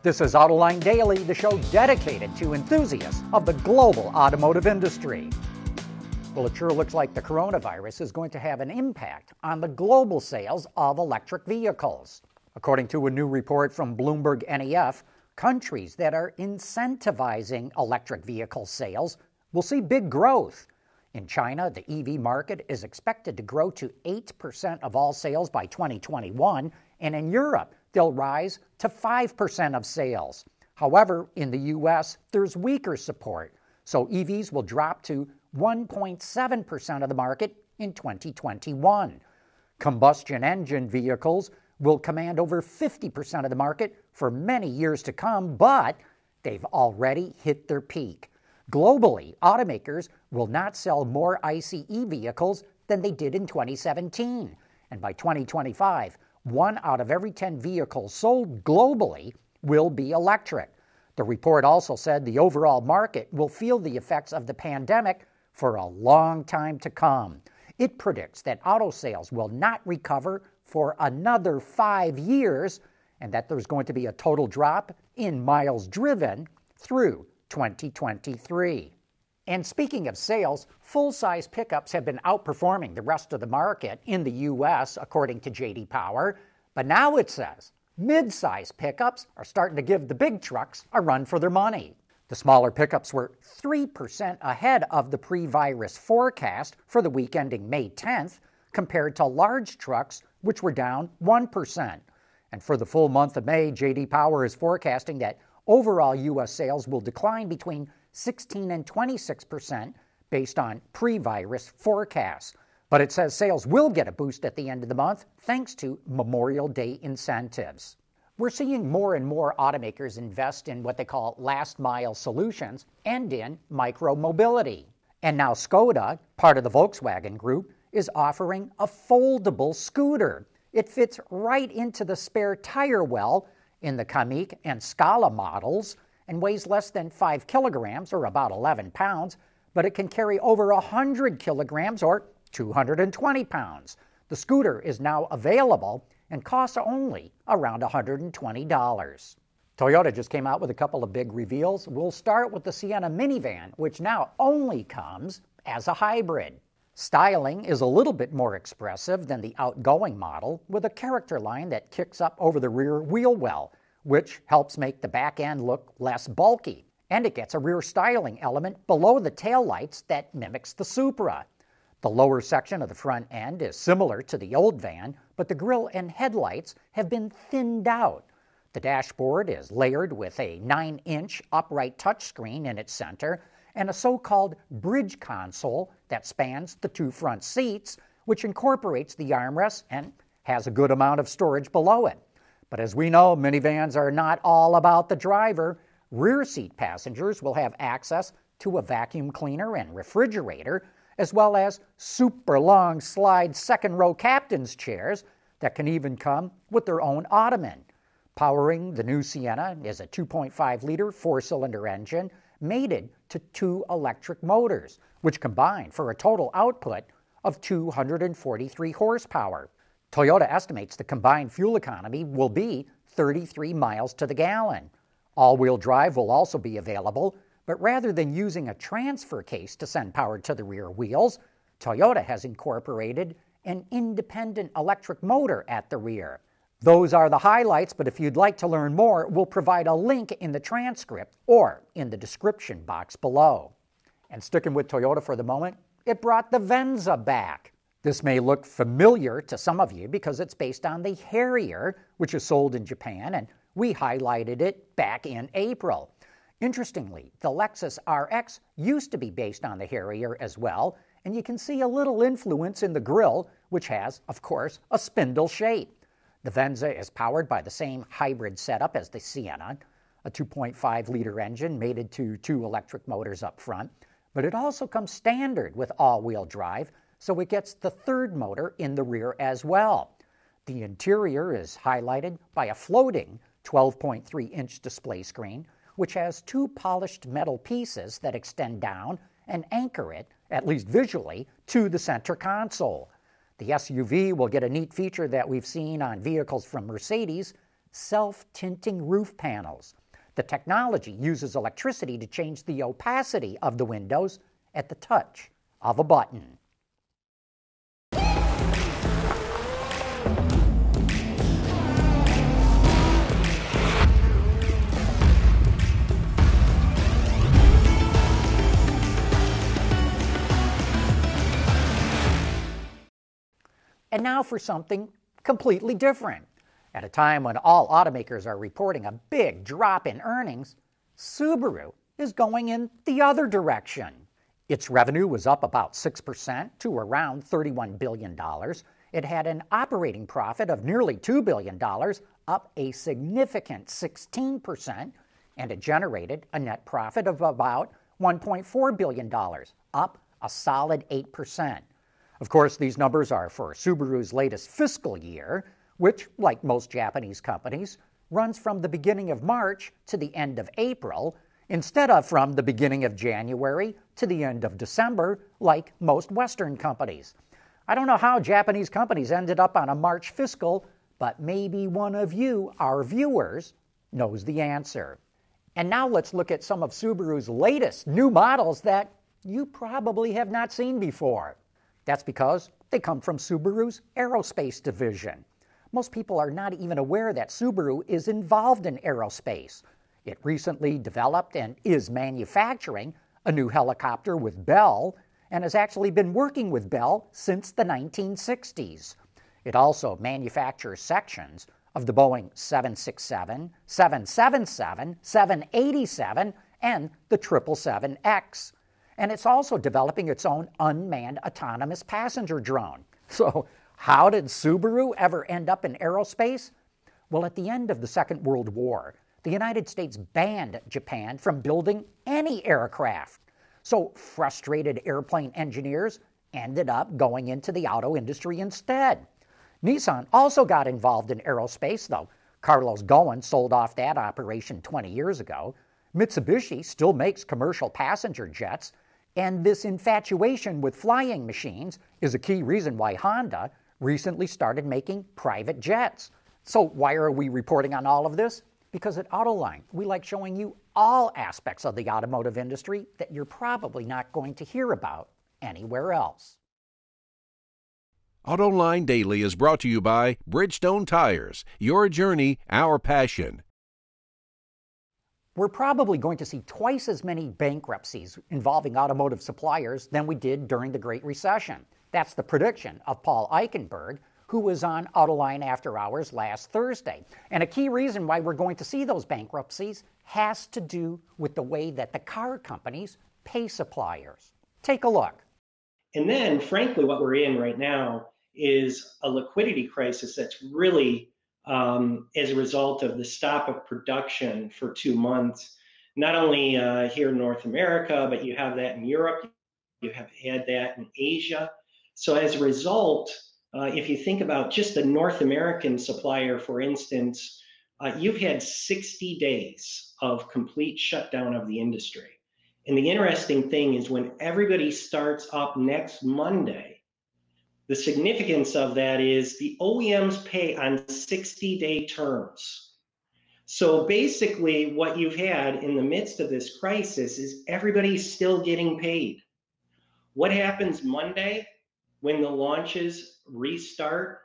This is Autoline Daily, the show dedicated to enthusiasts of the global automotive industry. Well, it sure looks like the coronavirus is going to have an impact on the global sales of electric vehicles. According to a new report from Bloomberg NEF, countries that are incentivizing electric vehicle sales will see big growth. In China, the EV market is expected to grow to 8% of all sales by 2021, and in Europe, they'll rise to 5% of sales. However, in the US, there's weaker support, so EVs will drop to 1.7% of the market in 2021. Combustion engine vehicles will command over 50% of the market for many years to come, but they've already hit their peak. Globally, automakers will not sell more ICE vehicles than they did in 2017. And by 2025, one out of every 10 vehicles sold globally will be electric. The report also said the overall market will feel the effects of the pandemic for a long time to come. It predicts that auto sales will not recover for another five years and that there's going to be a total drop in miles driven through 2023. And speaking of sales, full size pickups have been outperforming the rest of the market in the U.S., according to JD Power. But now it says mid size pickups are starting to give the big trucks a run for their money. The smaller pickups were 3% ahead of the pre virus forecast for the week ending May 10th, compared to large trucks, which were down 1%. And for the full month of May, JD Power is forecasting that overall U.S. sales will decline between 16 and 26 percent based on pre virus forecasts. But it says sales will get a boost at the end of the month thanks to Memorial Day incentives. We're seeing more and more automakers invest in what they call last mile solutions and in micro mobility. And now Skoda, part of the Volkswagen Group, is offering a foldable scooter. It fits right into the spare tire well in the Kamiq and Scala models and weighs less than 5 kilograms or about 11 pounds, but it can carry over 100 kilograms or 220 pounds. The scooter is now available and costs only around $120. Toyota just came out with a couple of big reveals. We'll start with the Sienna minivan, which now only comes as a hybrid. Styling is a little bit more expressive than the outgoing model, with a character line that kicks up over the rear wheel well, which helps make the back end look less bulky. And it gets a rear styling element below the taillights that mimics the Supra. The lower section of the front end is similar to the old van, but the grille and headlights have been thinned out. The dashboard is layered with a 9 inch upright touchscreen in its center and a so called bridge console that spans the two front seats, which incorporates the armrest and has a good amount of storage below it. But as we know, minivans are not all about the driver. Rear seat passengers will have access to a vacuum cleaner and refrigerator, as well as super long slide second row captain's chairs that can even come with their own ottoman. Powering the new Sienna is a 2.5 liter four cylinder engine mated to two electric motors, which combine for a total output of 243 horsepower. Toyota estimates the combined fuel economy will be 33 miles to the gallon. All wheel drive will also be available, but rather than using a transfer case to send power to the rear wheels, Toyota has incorporated an independent electric motor at the rear. Those are the highlights, but if you'd like to learn more, we'll provide a link in the transcript or in the description box below. And sticking with Toyota for the moment, it brought the Venza back. This may look familiar to some of you because it's based on the Harrier, which is sold in Japan, and we highlighted it back in April. Interestingly, the Lexus RX used to be based on the Harrier as well, and you can see a little influence in the grille, which has, of course, a spindle shape. The Venza is powered by the same hybrid setup as the Sienna, a 2.5 liter engine mated to two electric motors up front, but it also comes standard with all wheel drive, so it gets the third motor in the rear as well. The interior is highlighted by a floating 12.3 inch display screen, which has two polished metal pieces that extend down and anchor it, at least visually, to the center console. The SUV will get a neat feature that we've seen on vehicles from Mercedes self tinting roof panels. The technology uses electricity to change the opacity of the windows at the touch of a button. And now for something completely different. At a time when all automakers are reporting a big drop in earnings, Subaru is going in the other direction. Its revenue was up about 6% to around $31 billion. It had an operating profit of nearly $2 billion, up a significant 16%, and it generated a net profit of about $1.4 billion, up a solid 8%. Of course, these numbers are for Subaru's latest fiscal year, which, like most Japanese companies, runs from the beginning of March to the end of April, instead of from the beginning of January to the end of December, like most Western companies. I don't know how Japanese companies ended up on a March fiscal, but maybe one of you, our viewers, knows the answer. And now let's look at some of Subaru's latest new models that you probably have not seen before. That's because they come from Subaru's aerospace division. Most people are not even aware that Subaru is involved in aerospace. It recently developed and is manufacturing a new helicopter with Bell and has actually been working with Bell since the 1960s. It also manufactures sections of the Boeing 767, 777, 787, and the 777X and it's also developing its own unmanned autonomous passenger drone. So, how did Subaru ever end up in aerospace? Well, at the end of the Second World War, the United States banned Japan from building any aircraft. So, frustrated airplane engineers ended up going into the auto industry instead. Nissan also got involved in aerospace, though Carlos Ghosn sold off that operation 20 years ago. Mitsubishi still makes commercial passenger jets, and this infatuation with flying machines is a key reason why Honda recently started making private jets. So, why are we reporting on all of this? Because at Autoline, we like showing you all aspects of the automotive industry that you're probably not going to hear about anywhere else. AutoLine Daily is brought to you by Bridgestone Tires. Your journey, our passion we're probably going to see twice as many bankruptcies involving automotive suppliers than we did during the Great Recession. That's the prediction of Paul Eichenberg, who was on Autoline After Hours last Thursday. And a key reason why we're going to see those bankruptcies has to do with the way that the car companies pay suppliers. Take a look. And then, frankly, what we're in right now is a liquidity crisis that's really um, as a result of the stop of production for two months, not only uh, here in North America, but you have that in Europe, you have had that in Asia. So as a result, uh, if you think about just a North American supplier, for instance, uh, you've had 60 days of complete shutdown of the industry. And the interesting thing is when everybody starts up next Monday, the significance of that is the OEMs pay on 60 day terms. So basically, what you've had in the midst of this crisis is everybody's still getting paid. What happens Monday when the launches restart?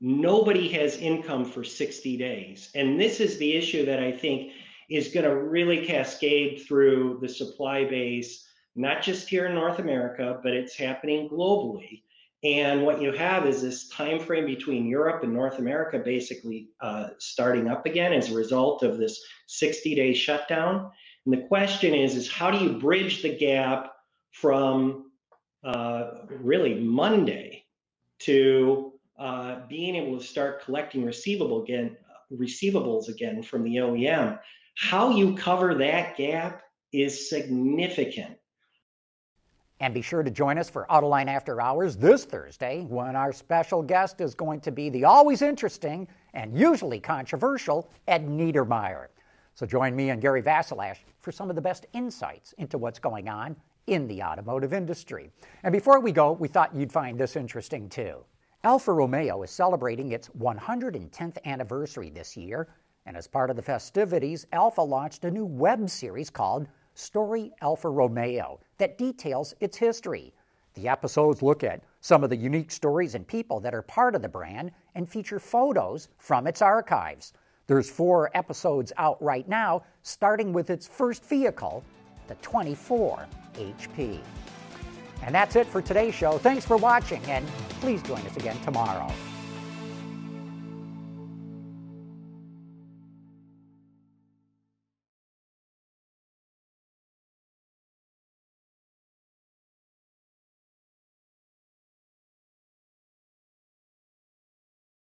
Nobody has income for 60 days. And this is the issue that I think is going to really cascade through the supply base, not just here in North America, but it's happening globally. And what you have is this time frame between Europe and North America basically uh, starting up again as a result of this 60-day shutdown. And the question is, is how do you bridge the gap from uh, really Monday to uh, being able to start collecting receivable again, receivables again from the OEM? How you cover that gap is significant. And be sure to join us for Autoline After Hours this Thursday when our special guest is going to be the always interesting and usually controversial Ed Niedermeyer. So join me and Gary Vasilash for some of the best insights into what's going on in the automotive industry. And before we go, we thought you'd find this interesting too. Alfa Romeo is celebrating its 110th anniversary this year, and as part of the festivities, Alfa launched a new web series called Story Alfa Romeo that details its history. The episodes look at some of the unique stories and people that are part of the brand and feature photos from its archives. There's four episodes out right now, starting with its first vehicle, the 24 HP. And that's it for today's show. Thanks for watching, and please join us again tomorrow.